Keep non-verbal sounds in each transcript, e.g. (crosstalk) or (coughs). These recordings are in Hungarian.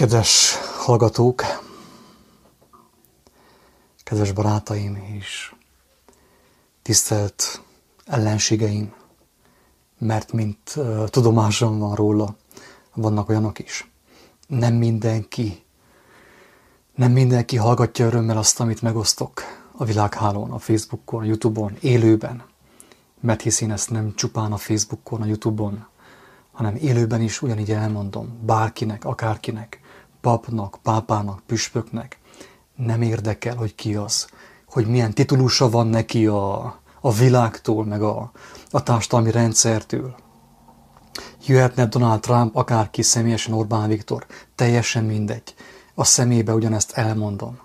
Kedves hallgatók, kedves barátaim és tisztelt ellenségeim, mert mint uh, tudomásom van róla, vannak olyanok is. Nem mindenki, nem mindenki hallgatja örömmel azt, amit megosztok a világhálón, a Facebookon, a Youtube-on, élőben, mert hisz én ezt nem csupán a Facebookon, a Youtube-on, hanem élőben is ugyanígy elmondom, bárkinek, akárkinek, papnak, pápának, püspöknek, nem érdekel, hogy ki az, hogy milyen titulusa van neki a, a világtól, meg a, a társadalmi rendszertől. Jöhetne Donald Trump, akárki személyesen Orbán Viktor, teljesen mindegy. A szemébe ugyanezt elmondom.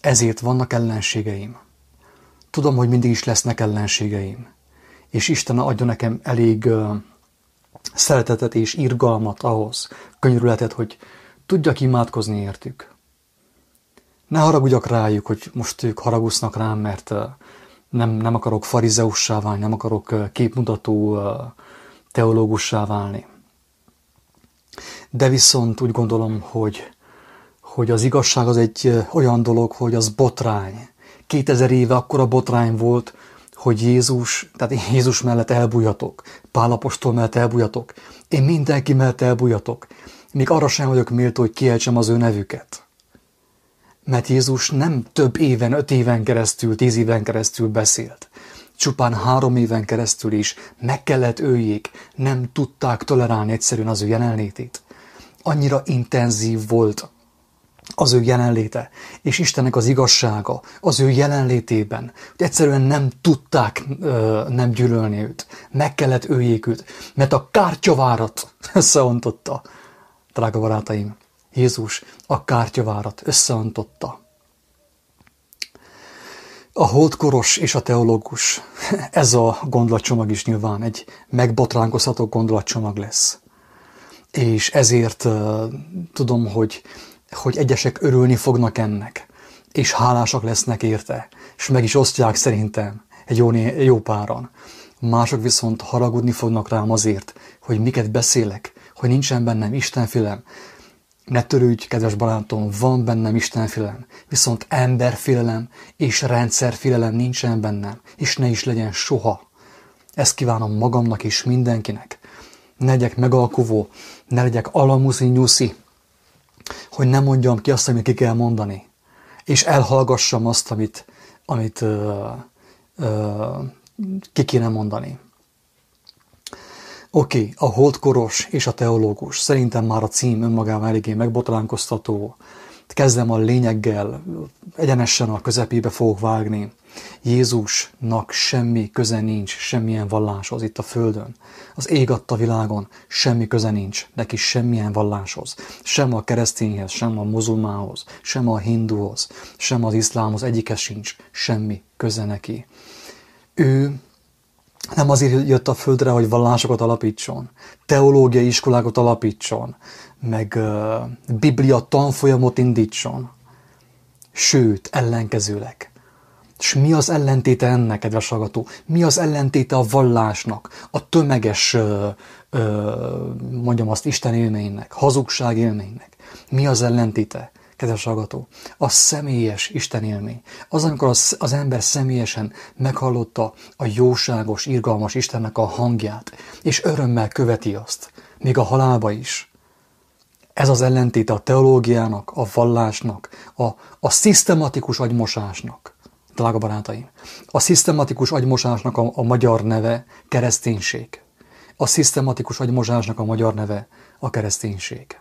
Ezért vannak ellenségeim. Tudom, hogy mindig is lesznek ellenségeim. És Isten adja nekem elég uh, szeretetet és irgalmat ahhoz, könyörületet, hogy tudjak imádkozni értük. Ne haragudjak rájuk, hogy most ők haragusznak rám, mert nem, nem akarok farizeussá válni, nem akarok képmutató teológussá válni. De viszont úgy gondolom, hogy, hogy az igazság az egy olyan dolog, hogy az botrány. 2000 éve akkora botrány volt, hogy Jézus, tehát Jézus mellett elbújhatok, Pálapostól mellett elbújhatok, én mindenki mellett elbújhatok, még arra sem vagyok méltó, hogy kiejtsem az ő nevüket. Mert Jézus nem több éven, öt éven keresztül, tíz éven keresztül beszélt. Csupán három éven keresztül is meg kellett öljék, nem tudták tolerálni egyszerűen az ő jelenlétét. Annyira intenzív volt az ő jelenléte, és Istennek az igazsága az ő jelenlétében, hogy egyszerűen nem tudták ö, nem gyűlölni őt. Meg kellett öljék őt, mert a kártyavárat (laughs) összeontotta drága barátaim, Jézus a kártyavárat összeontotta. A holdkoros és a teológus, (laughs) ez a gondolatcsomag is nyilván egy megbotránkozható gondolatcsomag lesz. És ezért uh, tudom, hogy, hogy egyesek örülni fognak ennek, és hálásak lesznek érte, és meg is osztják szerintem egy jó, jó páran. Mások viszont haragudni fognak rám azért, hogy miket beszélek, hogy nincsen bennem Istenfélem. Ne törődj, kedves barátom, van bennem Istenfélem, viszont emberfélelem és rendszerfélelem nincsen bennem, és ne is legyen soha. Ezt kívánom magamnak és mindenkinek. Ne legyek megalkuvó, ne legyek alamuszi nyuszi, hogy ne mondjam ki azt, amit ki kell mondani, és elhallgassam azt, amit, amit uh, uh, ki kéne mondani. Oké, okay, a holdkoros és a teológus. Szerintem már a cím önmagában eléggé megbotránkoztató. Kezdem a lényeggel, egyenesen a közepébe fogok vágni. Jézusnak semmi köze nincs semmilyen valláshoz itt a Földön. Az ég adta világon semmi köze nincs neki semmilyen valláshoz. Sem a keresztényhez, sem a muzulmához, sem a hinduhoz, sem az iszlámhoz egyikhez sincs semmi köze neki. Ő nem azért jött a földre, hogy vallásokat alapítson, teológiai iskolákat alapítson, meg uh, biblia tanfolyamot indítson. Sőt, ellenkezőleg. És mi az ellentéte ennek, kedves hallgató? Mi az ellentéte a vallásnak, a tömeges, uh, uh, mondjam azt, Isten élménynek, hazugság élménynek? Mi az ellentéte? Kedves hallgató, a személyes Isten élmény. Az, amikor az, az ember személyesen meghallotta a jóságos, irgalmas Istennek a hangját, és örömmel követi azt, még a halálba is. Ez az ellentéte a teológiának, a vallásnak, a, a szisztematikus agymosásnak. Drága barátaim, a szisztematikus agymosásnak a, a magyar neve kereszténység. A szisztematikus agymosásnak a magyar neve a kereszténység.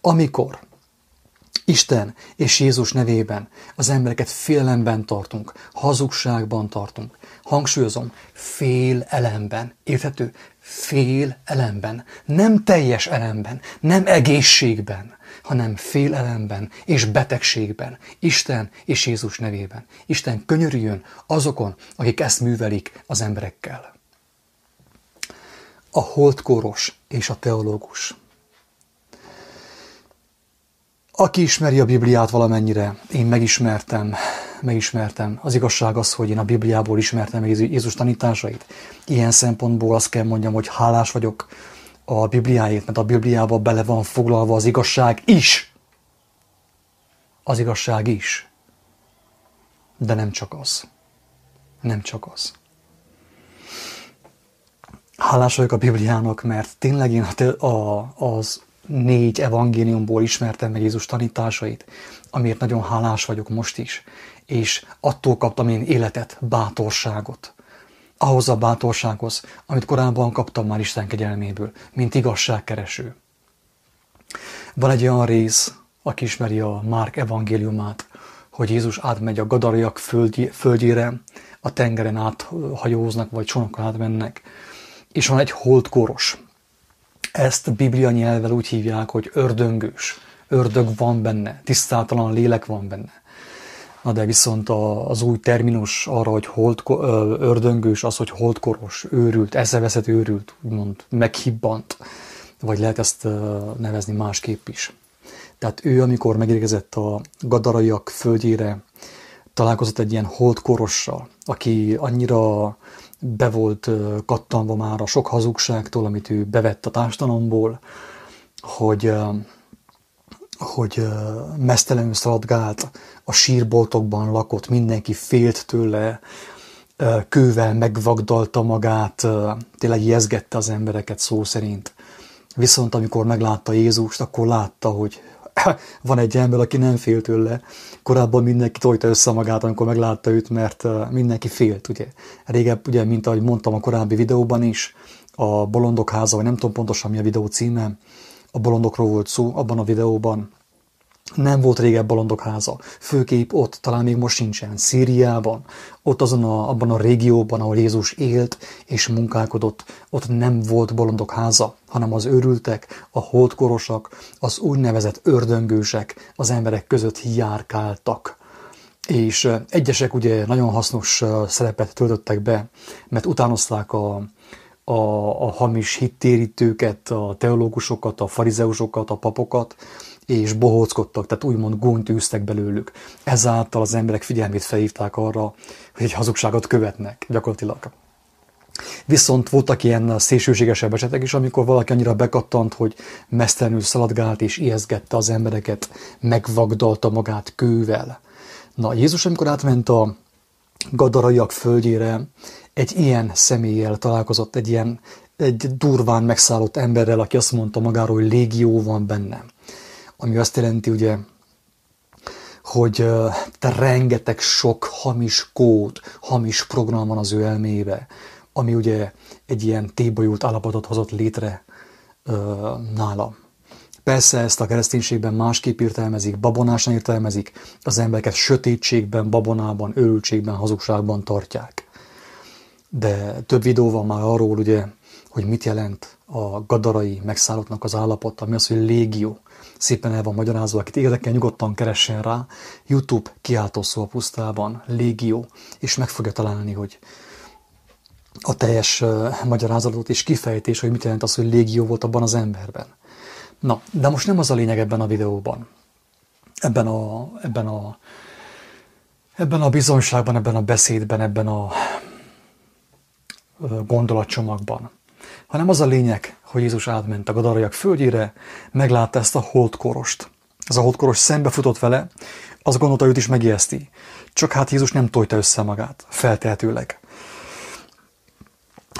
Amikor Isten és Jézus nevében az embereket félelemben tartunk, hazugságban tartunk. Hangsúlyozom, fél elemben. Érthető? Fél elemben. Nem teljes elemben, nem egészségben, hanem fél elemben és betegségben. Isten és Jézus nevében. Isten könyörüljön azokon, akik ezt művelik az emberekkel. A holdkóros és a teológus. Aki ismeri a Bibliát valamennyire, én megismertem, megismertem. Az igazság az, hogy én a Bibliából ismertem Jézus tanításait. Ilyen szempontból azt kell mondjam, hogy hálás vagyok a Bibliáért, mert a Bibliában bele van foglalva az igazság is. Az igazság is. De nem csak az. Nem csak az. Hálás vagyok a Bibliának, mert tényleg én a, az négy evangéliumból ismertem meg Jézus tanításait, amiért nagyon hálás vagyok most is, és attól kaptam én életet, bátorságot. Ahhoz a bátorsághoz, amit korábban kaptam már Isten kegyelméből, mint igazságkereső. Van egy olyan rész, aki ismeri a Márk evangéliumát, hogy Jézus átmegy a gadariak földjére, a tengeren áthajóznak, vagy csónakon átmennek, és van egy holdkoros. Ezt Biblia nyelvvel úgy hívják, hogy ördöngős. Ördög van benne, tisztátalan lélek van benne. Na de viszont az új terminus arra, hogy hold, ördöngős, az, hogy holdkoros, őrült, eszeveszett őrült, úgymond meghibbant, vagy lehet ezt nevezni másképp is. Tehát ő, amikor megérkezett a gadaraiak földjére, találkozott egy ilyen holdkorossal, aki annyira be volt kattanva már a sok hazugságtól, amit ő bevett a társadalomból, hogy, hogy mesztelenül szaladgált, a sírboltokban lakott, mindenki félt tőle, kővel megvagdalta magát, tényleg jezgette az embereket szó szerint. Viszont amikor meglátta Jézust, akkor látta, hogy (coughs) van egy ember, aki nem fél tőle. Korábban mindenki tojta össze magát, amikor meglátta őt, mert mindenki félt, ugye. Régebb, ugye, mint ahogy mondtam a korábbi videóban is, a Bolondok háza, vagy nem tudom pontosan mi a videó címe, a bolondokról volt szó abban a videóban, nem volt régebb bolondok háza. Főképp ott, talán még most sincsen, Szíriában, ott azon a, abban a régióban, ahol Jézus élt és munkálkodott, ott nem volt bolondok háza, hanem az őrültek, a holdkorosak, az úgynevezett ördöngősek az emberek között járkáltak. És egyesek ugye nagyon hasznos szerepet töltöttek be, mert utánozták a, a, a hamis hittérítőket, a teológusokat, a farizeusokat, a papokat, és bohóckodtak, tehát úgymond gónyt űztek belőlük. Ezáltal az emberek figyelmét felhívták arra, hogy egy hazugságot követnek gyakorlatilag. Viszont voltak ilyen szélsőségesebb esetek is, amikor valaki annyira bekattant, hogy mesztelenül szaladgált és ijeszgette az embereket, megvagdalta magát kővel. Na, Jézus, amikor átment a gadaraiak földjére, egy ilyen személlyel találkozott, egy ilyen egy durván megszállott emberrel, aki azt mondta magáról, hogy légió van bennem ami azt jelenti ugye, hogy te rengeteg sok hamis kód, hamis program van az ő elmébe, ami ugye egy ilyen tébolyult állapotot hozott létre ö, nála. Persze ezt a kereszténységben másképp értelmezik, babonásan értelmezik, az embereket sötétségben, babonában, őrültségben, hazugságban tartják. De több videó van már arról, ugye, hogy mit jelent a gadarai megszállottnak az állapot, ami az, hogy légió szépen el van magyarázva, akit érdekel, nyugodtan keressen rá. YouTube kiáltó szó a pusztában, légió, és meg fogja találni, hogy a teljes magyarázatot és kifejtés, hogy mit jelent az, hogy légió volt abban az emberben. Na, de most nem az a lényeg ebben a videóban. Ebben a, ebben a, ebben a bizonyságban, ebben a beszédben, ebben a gondolatcsomagban hanem az a lényeg, hogy Jézus átment a gadaraiak földjére, meglátta ezt a holdkorost. Ez a holdkoros szembefutott vele, az gondolta, őt is megijeszti. Csak hát Jézus nem tojta össze magát, feltehetőleg.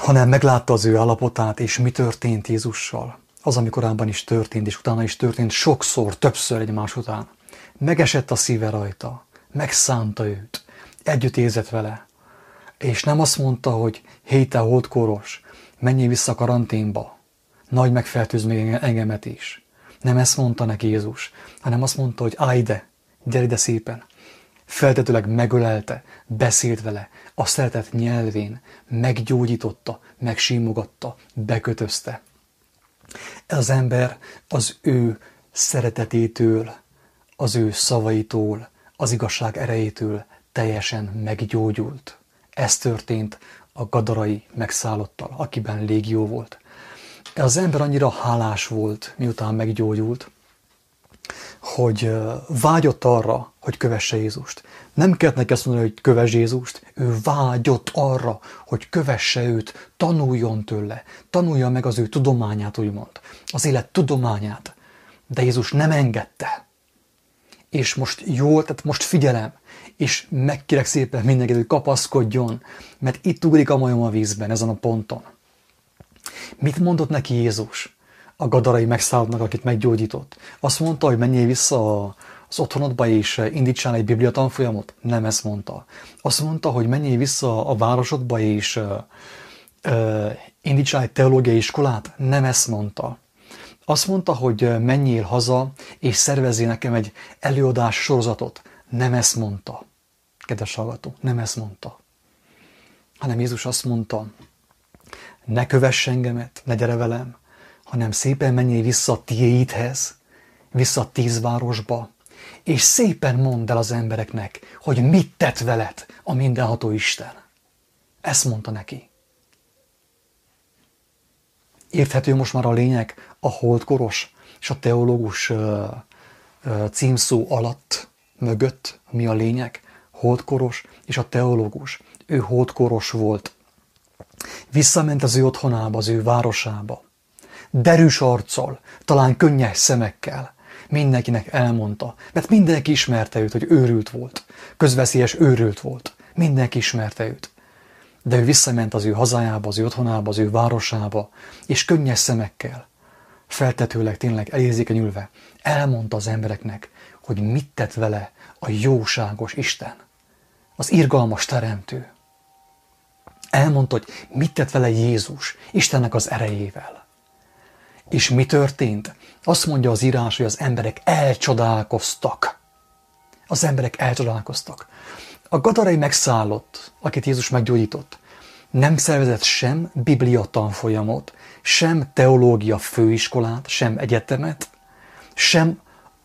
Hanem meglátta az ő állapotát, és mi történt Jézussal. Az, ami korábban is történt, és utána is történt sokszor, többször egymás után. Megesett a szíve rajta, megszánta őt, együtt érzett vele. És nem azt mondta, hogy hé, te holdkoros, menjél vissza karanténba, nagy megfertőz még engemet is. Nem ezt mondta neki Jézus, hanem azt mondta, hogy állj ide, gyere ide szépen. Feltetőleg megölelte, beszélt vele, a szeretett nyelvén, meggyógyította, megsímogatta, bekötözte. Az ember az ő szeretetétől, az ő szavaitól, az igazság erejétől teljesen meggyógyult. Ez történt a gadarai megszállottal, akiben légió volt. Az ember annyira hálás volt, miután meggyógyult, hogy vágyott arra, hogy kövesse Jézust. Nem kellett neki azt mondani, hogy kövess Jézust, ő vágyott arra, hogy kövesse őt, tanuljon tőle, tanulja meg az ő tudományát, úgymond, az élet tudományát. De Jézus nem engedte. És most jól, tehát most figyelem, és megkérek szépen mindenkit, hogy kapaszkodjon, mert itt ugrik a majom a vízben, ezen a ponton. Mit mondott neki Jézus a gadarai megszállódnak, akit meggyógyított? Azt mondta, hogy menjél vissza az otthonodba és indítsál egy bibliatanfolyamot? Nem ezt mondta. Azt mondta, hogy menjél vissza a városodba és uh, indítsál egy teológiai iskolát? Nem ezt mondta. Azt mondta, hogy menjél haza, és szervezzél nekem egy előadás sorozatot. Nem ezt mondta. Kedves hallgató, nem ezt mondta. Hanem Jézus azt mondta, ne kövess engemet, ne gyere velem, hanem szépen menjél vissza a tiédhez, vissza a tízvárosba, és szépen mondd el az embereknek, hogy mit tett veled a mindenható Isten. Ezt mondta neki. Érthető most már a lényeg a holdkoros és a teológus címszó alatt, mögött mi a lényeg? Holdkoros és a teológus. Ő holdkoros volt. Visszament az ő otthonába, az ő városába. Derűs arccal, talán könnyes szemekkel. Mindenkinek elmondta, mert mindenki ismerte őt, hogy őrült volt. Közveszélyes őrült volt. Mindenki ismerte őt. De ő visszament az ő hazájába, az ő otthonába, az ő városába, és könnyes szemekkel, feltetőleg tényleg elérzékenyülve, elmondta az embereknek, hogy mit tett vele a jóságos Isten, az irgalmas teremtő. Elmondta, hogy mit tett vele Jézus, Istennek az erejével. És mi történt? Azt mondja az írás, hogy az emberek elcsodálkoztak. Az emberek elcsodálkoztak. A gadarai megszállott, akit Jézus meggyógyított, nem szervezett sem biblia tanfolyamot, sem teológia főiskolát, sem egyetemet, sem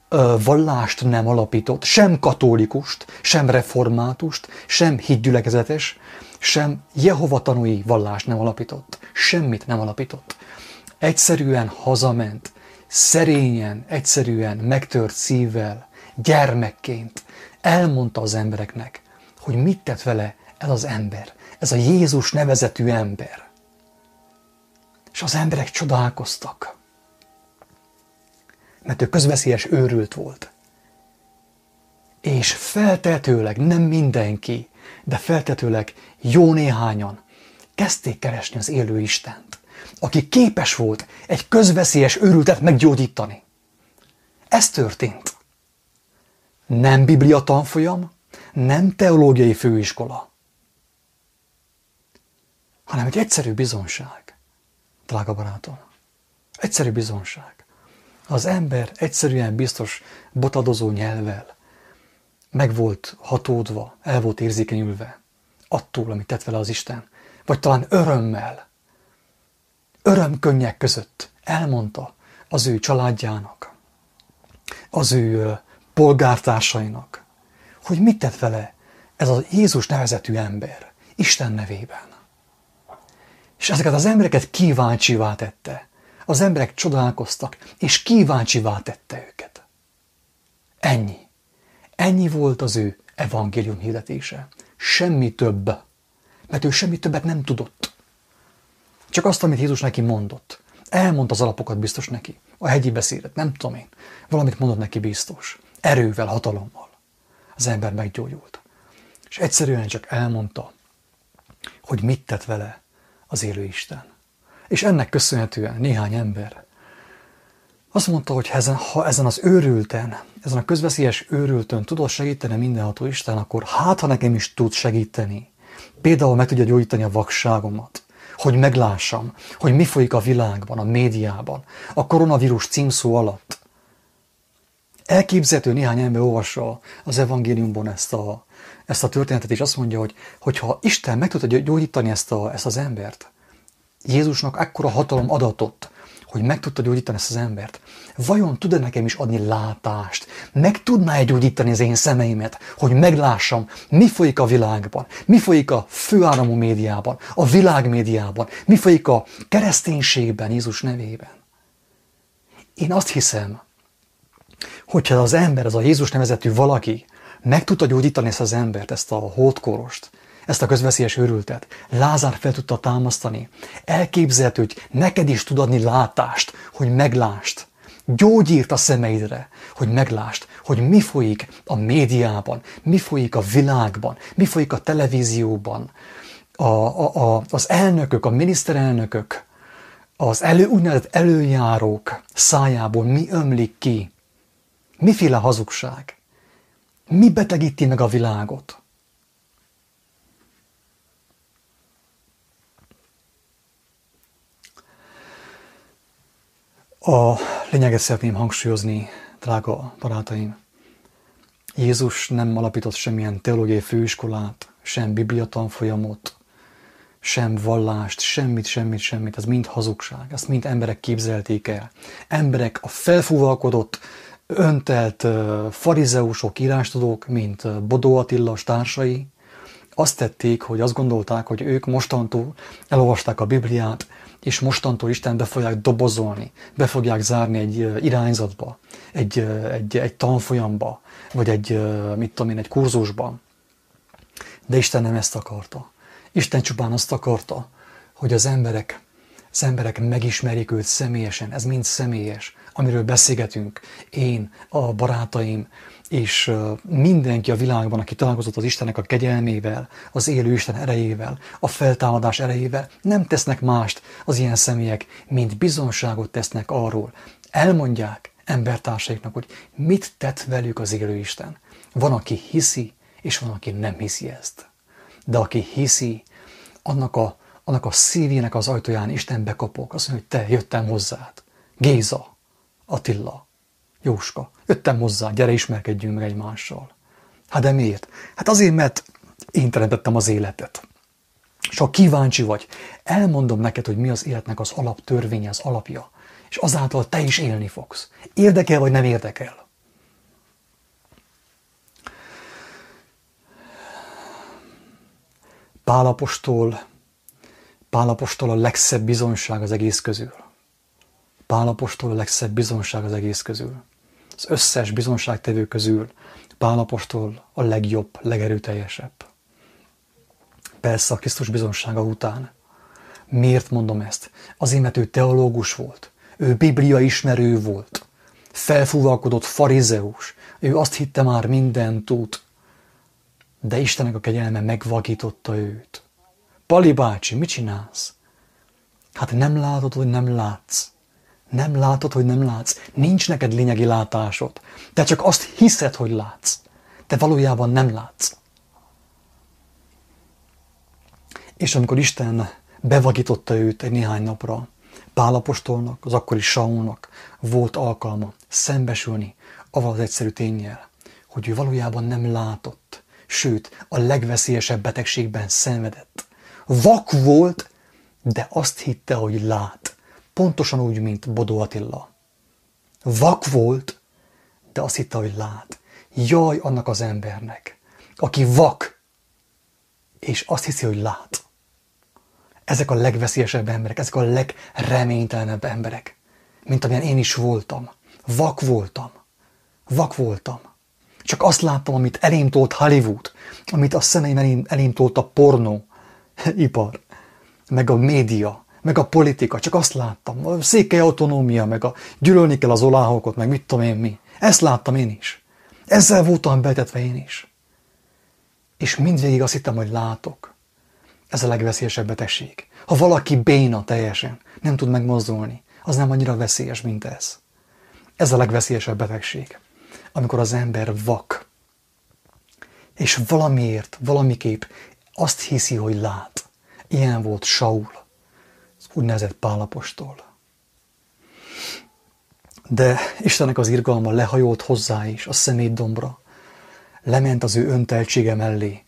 ö, vallást nem alapított, sem katólikust, sem reformátust, sem hídgyülekezetes, sem Jehova tanúi vallást nem alapított. Semmit nem alapított. Egyszerűen hazament, szerényen, egyszerűen, megtört szívvel, gyermekként elmondta az embereknek, hogy mit tett vele ez az ember, ez a Jézus nevezetű ember. És az emberek csodálkoztak, mert ő közveszélyes őrült volt. És feltetőleg nem mindenki, de feltetőleg jó néhányan kezdték keresni az élő Istent, aki képes volt egy közveszélyes őrültet meggyógyítani. Ez történt. Nem biblia tanfolyam, nem teológiai főiskola, hanem egy egyszerű bizonság, drága barátom. Egyszerű bizonság. Az ember egyszerűen biztos botadozó nyelvvel meg volt hatódva, el volt érzékenyülve attól, amit tett vele az Isten. Vagy talán örömmel, örömkönnyek között elmondta az ő családjának, az ő polgártársainak, hogy mit tett vele ez a Jézus nevezetű ember, Isten nevében. És ezeket az embereket kíváncsivá tette. Az emberek csodálkoztak, és kíváncsivá tette őket. Ennyi. Ennyi volt az ő evangélium hirdetése. Semmi több. Mert ő semmi többet nem tudott. Csak azt, amit Jézus neki mondott. Elmondta az alapokat biztos neki. A hegyi beszédet, nem tudom én. Valamit mondott neki biztos. Erővel, hatalommal. Az ember meggyógyult. És egyszerűen csak elmondta, hogy mit tett vele az élő Isten. És ennek köszönhetően néhány ember azt mondta, hogy ezen, ha ezen az őrülten, ezen a közveszélyes őrültön tudod segíteni mindenható Isten, akkor hát, ha nekem is tud segíteni. Például meg tudja gyógyítani a vakságomat, hogy meglássam, hogy mi folyik a világban, a médiában, a koronavírus címszó alatt. Elképzelhető néhány ember olvassa az evangéliumban ezt a, ezt a történetet, és azt mondja, hogy hogyha Isten meg tudta gyógyítani ezt, a, ezt az embert, Jézusnak akkora hatalom adatot, hogy meg tudta gyógyítani ezt az embert. Vajon tud-e nekem is adni látást? Meg tudná-e gyógyítani az én szemeimet, hogy meglássam, mi folyik a világban, mi folyik a főáramú médiában, a világ médiában, mi folyik a kereszténységben, Jézus nevében? Én azt hiszem, hogyha az ember, az a Jézus nevezetű valaki meg tudta gyógyítani ezt az embert, ezt a hódkorost, ezt a közveszélyes őrültet. Lázár fel tudta támasztani. Elképzelhető, hogy neked is tud adni látást, hogy meglást. Gyógyírt a szemeidre, hogy meglást, hogy mi folyik a médiában, mi folyik a világban, mi folyik a televízióban. A, a, a, az elnökök, a miniszterelnökök, az elő, úgynevezett előjárók szájából mi ömlik ki. Miféle hazugság? Mi betegíti meg a világot? A lényeget szeretném hangsúlyozni, drága barátaim. Jézus nem alapított semmilyen teológiai főiskolát, sem bibliatanfolyamot, sem vallást, semmit, semmit, semmit. Ez mind hazugság. Ezt mind emberek képzelték el. Emberek a felfúvalkodott, öntelt farizeusok, írástudók, mint Bodó Attila társai, azt tették, hogy azt gondolták, hogy ők mostantól elolvasták a Bibliát, és mostantól Isten be fogják dobozolni, be fogják zárni egy irányzatba, egy, egy, egy tanfolyamba, vagy egy, mit tudom én, egy kurzusba. De Isten nem ezt akarta. Isten csupán azt akarta, hogy az emberek, az emberek megismerjék őt személyesen, ez mind személyes, amiről beszélgetünk, én, a barátaim, és mindenki a világban, aki találkozott az Istennek a kegyelmével, az élő Isten erejével, a feltámadás erejével, nem tesznek mást az ilyen személyek, mint bizonságot tesznek arról. Elmondják embertársaiknak, hogy mit tett velük az élő Isten. Van, aki hiszi, és van, aki nem hiszi ezt. De aki hiszi, annak a, annak a szívének az ajtóján Isten bekapok, azt mondja, hogy te jöttem hozzád. Géza, Attila, Jóska, jöttem hozzá, gyere ismerkedjünk meg egymással. Hát de miért? Hát azért, mert én teremtettem az életet. És ha kíváncsi vagy, elmondom neked, hogy mi az életnek az alaptörvénye, az alapja. És azáltal te is élni fogsz. Érdekel vagy nem érdekel? Pálapostól, Pálapostól a legszebb bizonyság az egész közül. Pálapostól a legszebb bizonyság az egész közül. Az összes bizonyságtevő közül Pálapostól a legjobb, legerőteljesebb. Persze a Krisztus bizonysága után. Miért mondom ezt? Azért, mert ő teológus volt. Ő biblia ismerő volt. Felfúvalkodott farizeus. Ő azt hitte már mindent tud. De Istenek a kegyelme megvakította őt. Pali bácsi, mit csinálsz? Hát nem látod, hogy nem látsz. Nem látod, hogy nem látsz. Nincs neked lényegi látásod. Te csak azt hiszed, hogy látsz. Te valójában nem látsz. És amikor Isten bevagította őt egy néhány napra, Pálapostolnak, az akkori Saulnak volt alkalma szembesülni avval az egyszerű tényjel, hogy ő valójában nem látott, sőt, a legveszélyesebb betegségben szenvedett. Vak volt, de azt hitte, hogy lát. Pontosan úgy, mint Bodó Attila. Vak volt, de azt hitte, hogy lát. Jaj annak az embernek, aki vak, és azt hiszi, hogy lát. Ezek a legveszélyesebb emberek, ezek a legreménytelenebb emberek, mint amilyen én is voltam. Vak voltam. Vak voltam. Csak azt láttam, amit elém tolt Hollywood, amit a szemeim elém, elém tolt a pornó (laughs) ipar, meg a média, meg a politika, csak azt láttam. A székely autonómia, meg a gyűlölni kell az oláhokot, meg mit tudom én mi. Ezt láttam én is. Ezzel voltam betetve én is. És mindvégig azt hittem, hogy látok. Ez a legveszélyesebb betegség. Ha valaki béna teljesen, nem tud megmozdulni, az nem annyira veszélyes, mint ez. Ez a legveszélyesebb betegség. Amikor az ember vak, és valamiért, valamiképp azt hiszi, hogy lát. Ilyen volt Saul, úgynevezett Pálapostól. De Istennek az irgalma lehajolt hozzá is a szemétdombra, lement az ő önteltsége mellé,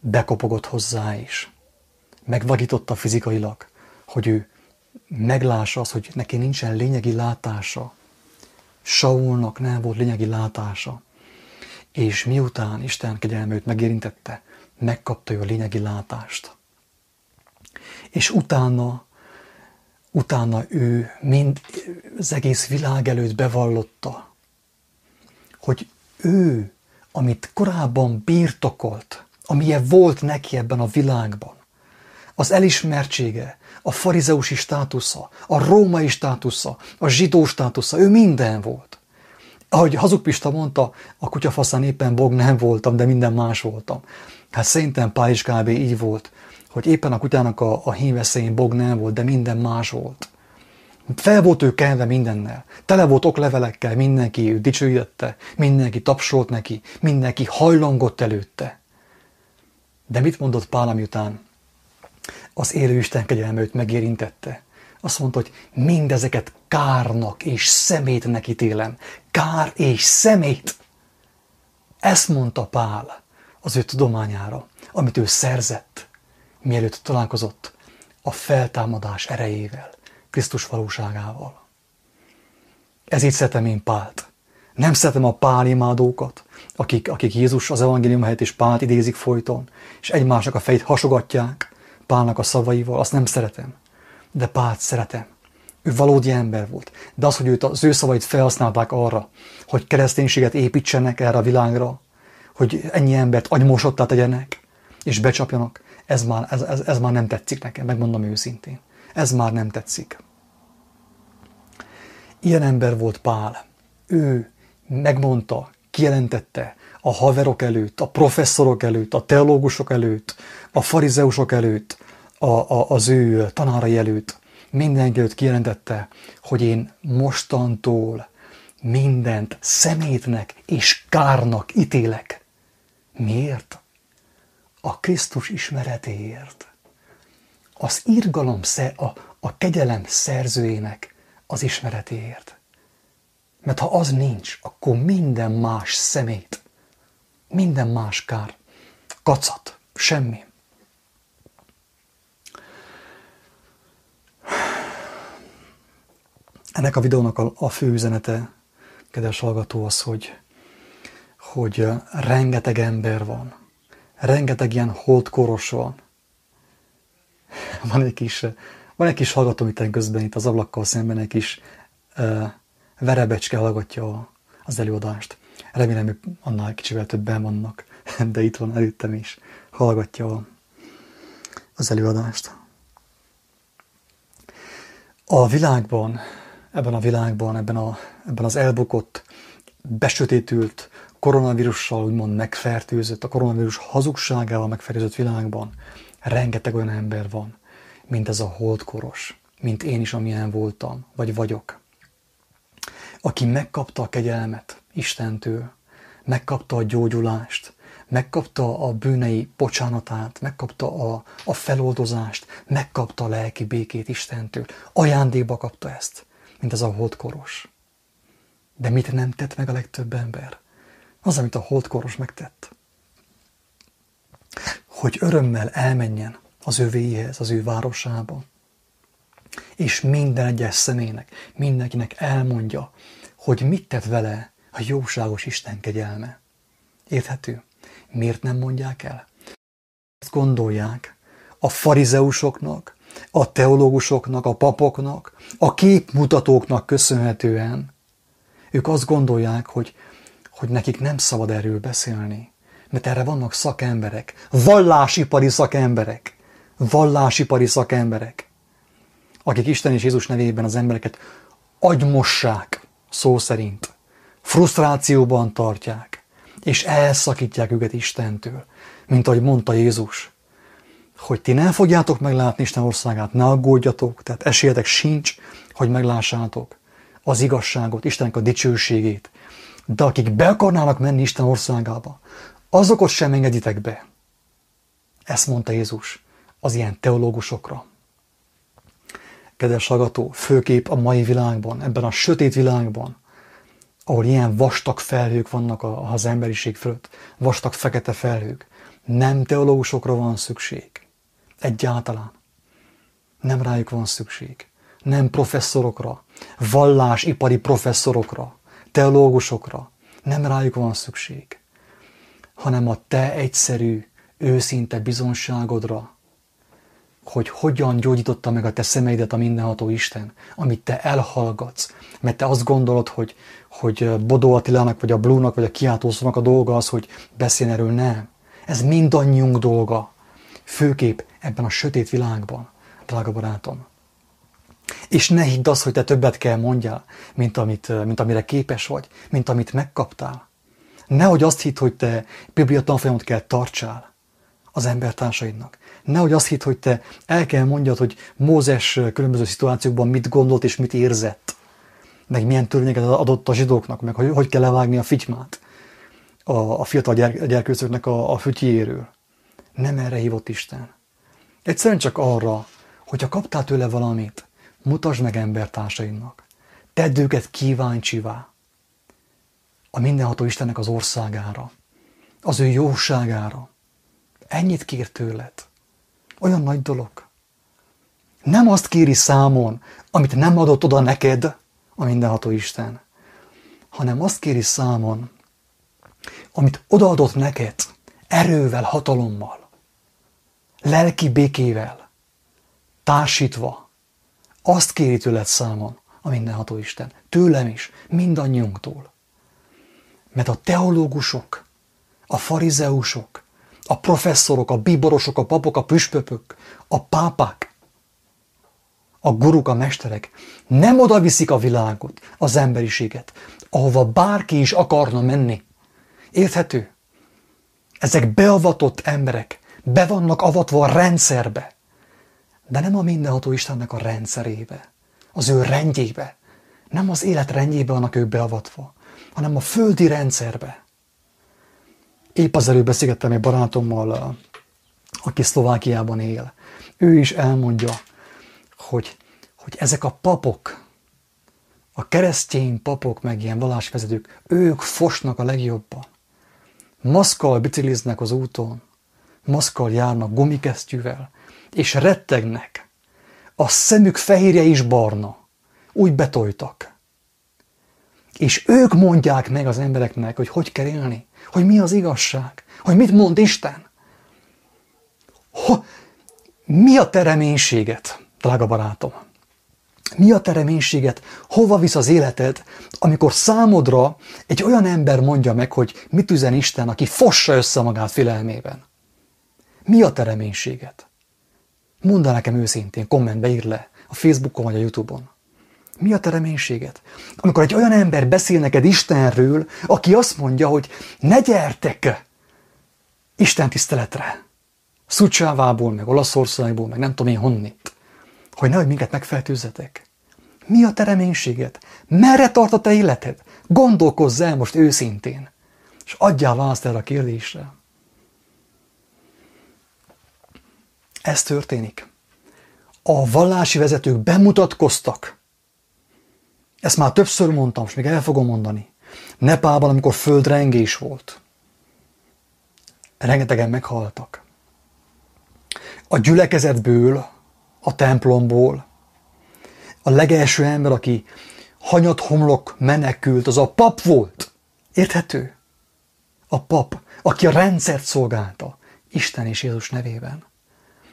bekopogott hozzá is. Megvagította fizikailag, hogy ő meglássa azt, hogy neki nincsen lényegi látása. Saulnak nem volt lényegi látása. És miután Isten kegyelme őt megérintette, megkapta ő a lényegi látást. És utána, utána ő mind az egész világ előtt bevallotta, hogy ő, amit korábban birtokolt, amilyen volt neki ebben a világban, az elismertsége, a farizeusi státusza, a római státusza, a zsidó státusza, ő minden volt. Ahogy Hazugpista mondta, a kutyafaszán éppen bog nem voltam, de minden más voltam. Hát szerintem Pál is kb. így volt, hogy éppen a kutyának a, a hímveszélyén bog nem volt, de minden más volt. Fel volt ő kelve mindennel. Tele volt oklevelekkel, mindenki ő dicsőítette, mindenki tapsolt neki, mindenki hajlongott előtte. De mit mondott Pál, miután az élő Isten kegyelme megérintette? Azt mondta, hogy mindezeket kárnak és szemétnek ítélem. Kár és szemét. Ezt mondta Pál az ő tudományára, amit ő szerzett, mielőtt találkozott a feltámadás erejével, Krisztus valóságával. Ez így szeretem én Pált. Nem szeretem a Pál imádókat, akik, akik Jézus az evangélium helyett is Pált idézik folyton, és egymásnak a fejét hasogatják Pálnak a szavaival, azt nem szeretem. De Pált szeretem. Ő valódi ember volt. De az, hogy őt, az ő szavait felhasználták arra, hogy kereszténységet építsenek erre a világra, hogy ennyi embert agymosottá tegyenek, és becsapjanak, ez már, ez, ez, ez már nem tetszik nekem, megmondom őszintén. Ez már nem tetszik. Ilyen ember volt Pál. Ő megmondta, kijelentette a haverok előtt, a professzorok előtt, a teológusok előtt, a farizeusok előtt, a, a, az ő tanárai előtt, mindenki előtt kijelentette, hogy én mostantól mindent szemétnek és kárnak ítélek. Miért? A Krisztus ismeretéért. Az irgalom, a, a kegyelem szerzőjének az ismeretéért. Mert ha az nincs, akkor minden más szemét, minden más kár, kacat, semmi. Ennek a videónak a, a fő üzenete, kedves hallgató, az, hogy, hogy rengeteg ember van, rengeteg ilyen holdkoros van. Van egy kis, van egy kis hallgató itt közben, itt az ablakkal szemben egy kis uh, verebecske hallgatja az előadást. Remélem, hogy annál kicsivel többen vannak, de itt van előttem is, hallgatja az előadást. A világban, ebben a világban, ebben, a, ebben az elbukott, besötétült, koronavírussal úgymond megfertőzött, a koronavírus hazugságával megfertőzött világban rengeteg olyan ember van, mint ez a holdkoros, mint én is, amilyen voltam, vagy vagyok, aki megkapta a kegyelmet Istentől, megkapta a gyógyulást, megkapta a bűnei bocsánatát, megkapta a, a feloldozást, megkapta a lelki békét Istentől. Ajándékba kapta ezt, mint ez a holdkoros. De mit nem tett meg a legtöbb ember? Az, amit a holdkoros megtett. Hogy örömmel elmenjen az övéhez, az ő városába, és minden egyes személynek, mindenkinek elmondja, hogy mit tett vele a jóságos Isten kegyelme. Érthető? Miért nem mondják el? Ezt gondolják a farizeusoknak, a teológusoknak, a papoknak, a képmutatóknak köszönhetően. Ők azt gondolják, hogy hogy nekik nem szabad erről beszélni. Mert erre vannak szakemberek, vallásipari szakemberek, vallásipari szakemberek, akik Isten és Jézus nevében az embereket agymossák, szó szerint, frusztrációban tartják, és elszakítják őket Istentől, mint ahogy mondta Jézus, hogy ti nem fogjátok meglátni Isten országát, ne aggódjatok, tehát esélyetek sincs, hogy meglássátok az igazságot, Istennek a dicsőségét, de akik be akarnának menni Isten országába, azokat sem engeditek be. Ezt mondta Jézus az ilyen teológusokra. Kedves hallgató, főkép a mai világban, ebben a sötét világban, ahol ilyen vastag felhők vannak az emberiség fölött, vastag fekete felhők, nem teológusokra van szükség. Egyáltalán. Nem rájuk van szükség. Nem professzorokra, vallásipari professzorokra, teológusokra, nem rájuk van szükség, hanem a te egyszerű, őszinte bizonságodra, hogy hogyan gyógyította meg a te szemeidet a mindenható Isten, amit te elhallgatsz, mert te azt gondolod, hogy, hogy Bodó Attilának, vagy a Blue-nak, vagy a kiáltószónak a dolga az, hogy beszéljen erről, nem. Ez mindannyiunk dolga, főképp ebben a sötét világban, drága barátom. És ne hidd azt, hogy te többet kell mondjál, mint, amit, mint amire képes vagy, mint amit megkaptál. Nehogy azt hidd, hogy te Biblia tanfolyamot kell tartsál az embertársaidnak. Nehogy azt hidd, hogy te el kell mondjad, hogy Mózes különböző szituációkban mit gondolt és mit érzett, meg milyen törvényeket adott a zsidóknak, meg hogy, hogy kell levágni a fitymát a, a fiatal gyerkőcöknek a, a fütyéről. Nem erre hívott Isten. Egyszerűen csak arra, hogyha kaptál tőle valamit, mutasd meg embertársaidnak. Tedd őket kíváncsivá a mindenható Istennek az országára, az ő jóságára. Ennyit kér tőled. Olyan nagy dolog. Nem azt kéri számon, amit nem adott oda neked a mindenható Isten, hanem azt kéri számon, amit odaadott neked erővel, hatalommal, lelki békével, társítva, azt kéri tőled számon a mindenható Isten. Tőlem is, mindannyiunktól. Mert a teológusok, a farizeusok, a professzorok, a bíborosok, a papok, a püspöpök, a pápák, a guruk, a mesterek nem oda viszik a világot, az emberiséget, ahova bárki is akarna menni. Érthető? Ezek beavatott emberek, be vannak avatva a rendszerbe, de nem a mindenható Istennek a rendszerébe, az ő rendjébe. Nem az élet rendjébe vannak ők beavatva, hanem a földi rendszerbe. Épp az előbb beszélgettem egy barátommal, aki Szlovákiában él. Ő is elmondja, hogy, hogy ezek a papok, a keresztény papok, meg ilyen vallásvezetők, ők fosnak a legjobban. Maszkal bicikliznek az úton, maszkal járnak gumikesztyűvel, és rettegnek. A szemük fehérje is barna. Úgy betoltak. És ők mondják meg az embereknek, hogy hogy kell élni, hogy mi az igazság, hogy mit mond Isten. Ho, mi a te reménységet, drága barátom? Mi a te? Hova visz az életed, amikor számodra egy olyan ember mondja meg, hogy mit üzen Isten, aki fossa össze magát félelmében? Mi a te? Mondd nekem őszintén, kommentbe ír le, a Facebookon vagy a Youtube-on. Mi a te reménységed? Amikor egy olyan ember beszél neked Istenről, aki azt mondja, hogy ne gyertek Isten tiszteletre. Szucsávából, meg Olaszországból, meg nem tudom én honnit. Hogy nehogy minket megfertőzzetek. Mi a te reménységed? Merre tart a te életed? Gondolkozz el most őszintén, és adjál választ erre a kérdésre. Ez történik. A vallási vezetők bemutatkoztak. Ezt már többször mondtam, és még el fogom mondani. Nepában, amikor földrengés volt. Rengetegen meghaltak. A gyülekezetből, a templomból, a legelső ember, aki hanyat homlok menekült, az a pap volt. Érthető? A pap, aki a rendszert szolgálta, Isten és Jézus nevében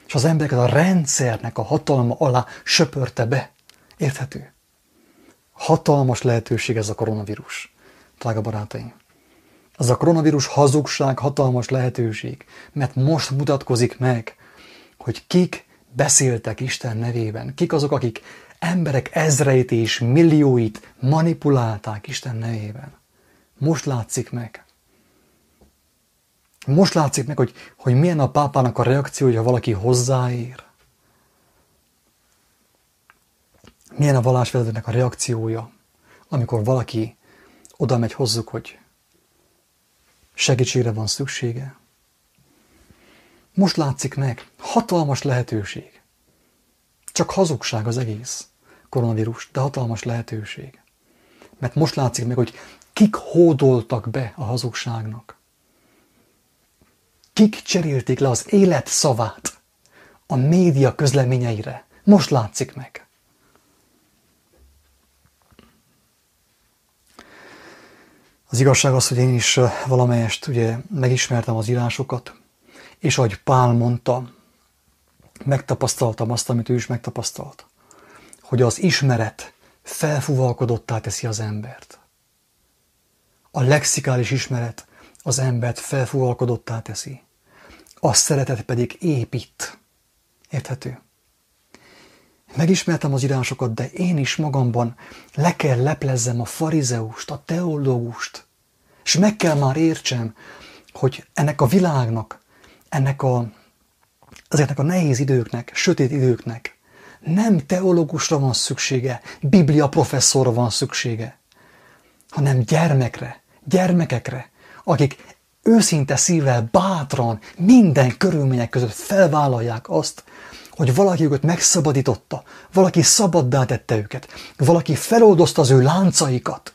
és az embereket a rendszernek a hatalma alá söpörte be. Érthető? Hatalmas lehetőség ez a koronavírus, drága barátaim. Ez a koronavírus hazugság hatalmas lehetőség, mert most mutatkozik meg, hogy kik beszéltek Isten nevében, kik azok, akik emberek ezreit és millióit manipulálták Isten nevében. Most látszik meg. Most látszik meg, hogy, hogy milyen a pápának a reakció, ha valaki hozzáér. Milyen a vallásvezetőnek a reakciója, amikor valaki oda megy hozzuk, hogy segítségre van szüksége. Most látszik meg, hatalmas lehetőség. Csak hazugság az egész koronavírus, de hatalmas lehetőség. Mert most látszik meg, hogy kik hódoltak be a hazugságnak. Kik cserélték le az élet szavát a média közleményeire? Most látszik meg. Az igazság az, hogy én is valamelyest ugye megismertem az írásokat, és ahogy Pál mondta, megtapasztaltam azt, amit ő is megtapasztalt. Hogy az ismeret felfúvalkodottá teszi az embert. A lexikális ismeret az embert felfúvalkodottá teszi. A szeretet pedig épít. Érthető? Megismertem az írásokat, de én is magamban le kell leplezzem a farizeust, a teológust, és meg kell már értsem, hogy ennek a világnak, ennek a, ezeknek a nehéz időknek, sötét időknek nem teológusra van szüksége, biblia professzorra van szüksége, hanem gyermekre, gyermekekre, akik őszinte szívvel, bátran, minden körülmények között felvállalják azt, hogy valaki őket megszabadította, valaki szabaddá tette őket, valaki feloldozta az ő láncaikat.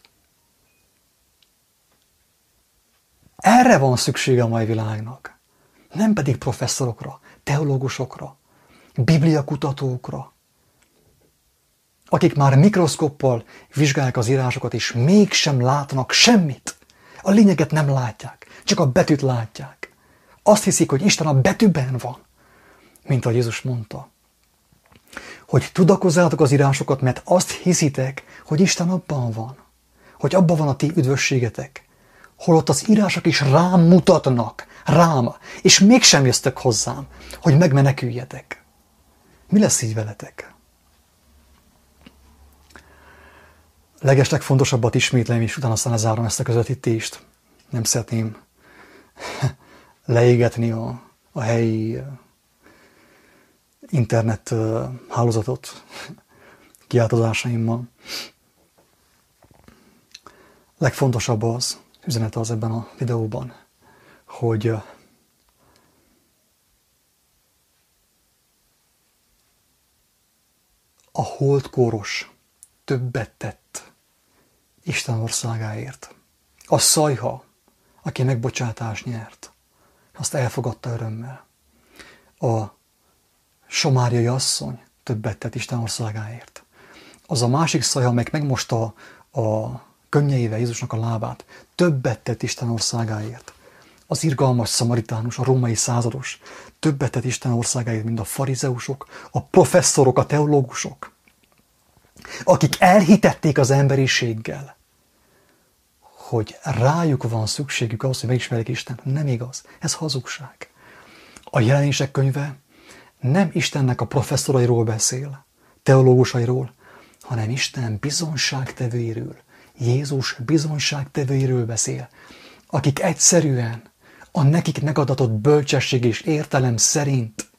Erre van szüksége a mai világnak. Nem pedig professzorokra, teológusokra, bibliakutatókra, akik már mikroszkoppal vizsgálják az írásokat, és mégsem látnak semmit. A lényeget nem látják, csak a betűt látják. Azt hiszik, hogy Isten a betűben van, mint ahogy Jézus mondta. Hogy tudakozzátok az írásokat, mert azt hiszitek, hogy Isten abban van. Hogy abban van a ti üdvösségetek. Holott az írások is rám mutatnak, rám, és mégsem jöztök hozzám, hogy megmeneküljetek. Mi lesz így veletek? Legesleg fontosabbat ismétlem, és utána aztán lezárom ezt a közvetítést. Nem szeretném (laughs) leégetni a, a helyi internet hálózatot (laughs) kiáltozásaimmal. Legfontosabb az, üzenet az ebben a videóban, hogy a holdkóros többet tett Isten országáért. A szajha, aki megbocsátást nyert, azt elfogadta örömmel. A somáriai asszony többet tett Isten országáért. Az a másik szajha, meg megmosta a könnyeivel Jézusnak a lábát, többet tett Isten országáért. Az irgalmas szamaritánus, a római százados többet tett Isten országáért, mint a farizeusok, a professzorok, a teológusok akik elhitették az emberiséggel, hogy rájuk van szükségük ahhoz, hogy megismerjék Isten. Nem igaz. Ez hazugság. A jelenések könyve nem Istennek a professzorairól beszél, teológusairól, hanem Isten bizonságtevőiről, Jézus bizonságtevőiről beszél, akik egyszerűen a nekik megadatott bölcsesség és értelem szerint,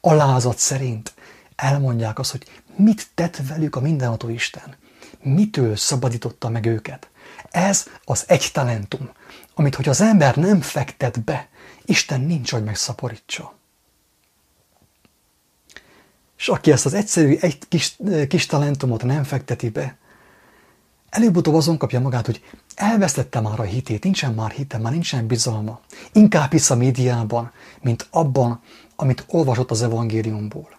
alázat szerint elmondják azt, hogy mit tett velük a mindenható Isten. Mitől szabadította meg őket. Ez az egy talentum, amit, hogy az ember nem fektet be, Isten nincs, hogy megszaporítsa. És aki ezt az egyszerű egy kis, kis talentumot nem fekteti be, előbb-utóbb azon kapja magát, hogy elvesztette már a hitét, nincsen már hite, már nincsen bizalma. Inkább hisz a médiában, mint abban, amit olvasott az evangéliumból.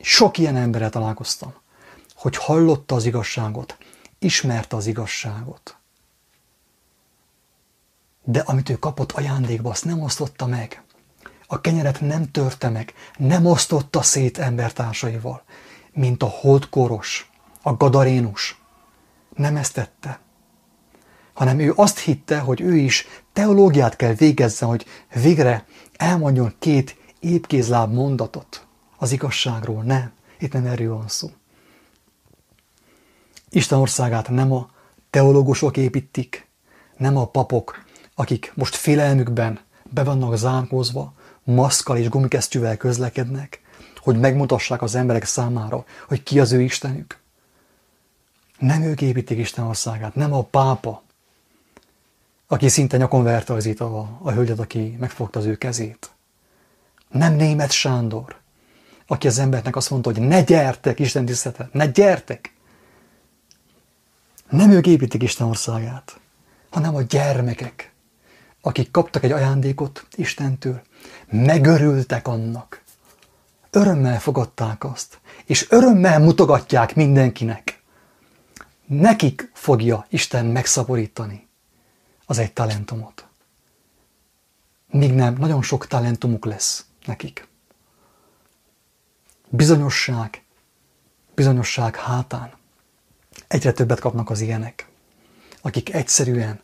Sok ilyen emberrel találkoztam, hogy hallotta az igazságot, ismerte az igazságot. De amit ő kapott ajándékba, azt nem osztotta meg. A kenyeret nem törte meg, nem osztotta szét embertársaival, mint a holdkoros, a gadarénus. Nem ezt tette. Hanem ő azt hitte, hogy ő is teológiát kell végezzen, hogy végre elmondjon két épkézláb mondatot az igazságról. Nem, itt nem erről van szó. Isten országát nem a teológusok építik, nem a papok, akik most félelmükben be vannak zárkózva, maszkal és gumikesztyűvel közlekednek, hogy megmutassák az emberek számára, hogy ki az ő Istenük. Nem ők építik Isten országát, nem a pápa, aki szinte nyakon verte az a, a hölgyet, aki megfogta az ő kezét. Nem német Sándor, aki az embernek azt mondta, hogy ne gyertek Isten tiszteletre, ne gyertek! Nem ők építik Isten országát, hanem a gyermekek, akik kaptak egy ajándékot Istentől, megörültek annak, örömmel fogadták azt, és örömmel mutogatják mindenkinek. Nekik fogja Isten megszaporítani az egy talentumot. Míg nem, nagyon sok talentumuk lesz nekik. bizonyosság, bizonyosság hátán egyre többet kapnak az ilyenek, akik egyszerűen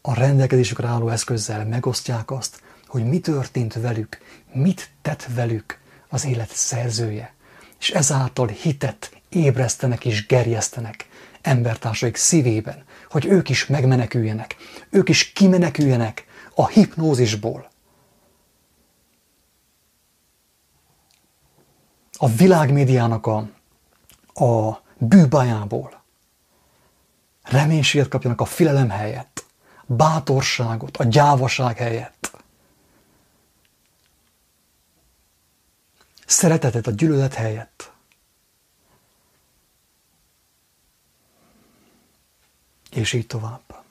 a rendelkezésükre álló eszközzel megosztják azt, hogy mi történt velük, mit tett velük az élet szerzője, és ezáltal hitet ébresztenek és gerjesztenek embertársaik szívében, hogy ők is megmeneküljenek, ők is kimeneküljenek a hipnózisból. A világmédiának a, a bűbájából. Reménységet kapjanak a filelem helyett, bátorságot, a gyávaság helyett. Szeretetet a gyűlölet helyett. És így tovább.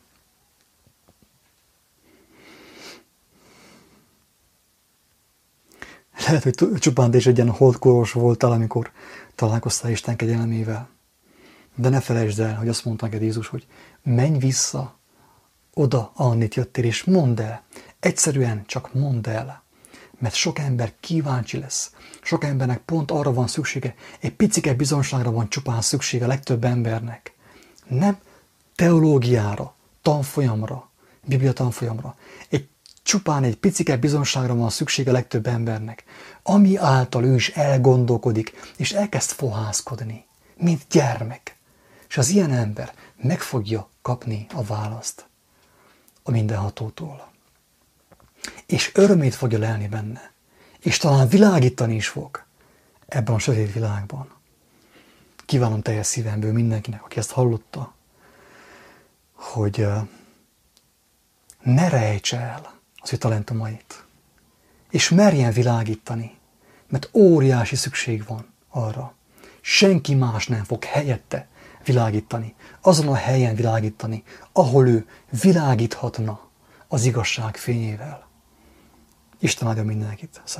Lehet, hogy csupán és egy ilyen holdkoros voltál, amikor találkoztál Isten kegyelmével. De ne felejtsd el, hogy azt mondta neked Jézus, hogy menj vissza oda, ahonnét jöttél, és mondd el. Egyszerűen csak mondd el. Mert sok ember kíváncsi lesz. Sok embernek pont arra van szüksége, egy picike bizonságra van csupán szüksége a legtöbb embernek. Nem teológiára, tanfolyamra, biblia tanfolyamra. Egy csupán egy picike bizonságra van szüksége a legtöbb embernek, ami által ő is elgondolkodik, és elkezd fohászkodni, mint gyermek. És az ilyen ember meg fogja kapni a választ a mindenhatótól. És örömét fogja lelni benne. És talán világítani is fog ebben a sötét világban. Kívánom teljes szívemből mindenkinek, aki ezt hallotta, hogy ne rejtse el az ő talentumait, és merjen világítani, mert óriási szükség van arra. Senki más nem fog helyette világítani, azon a helyen világítani, ahol ő világíthatna az igazság fényével. Isten áldja mindenkit. Szóval.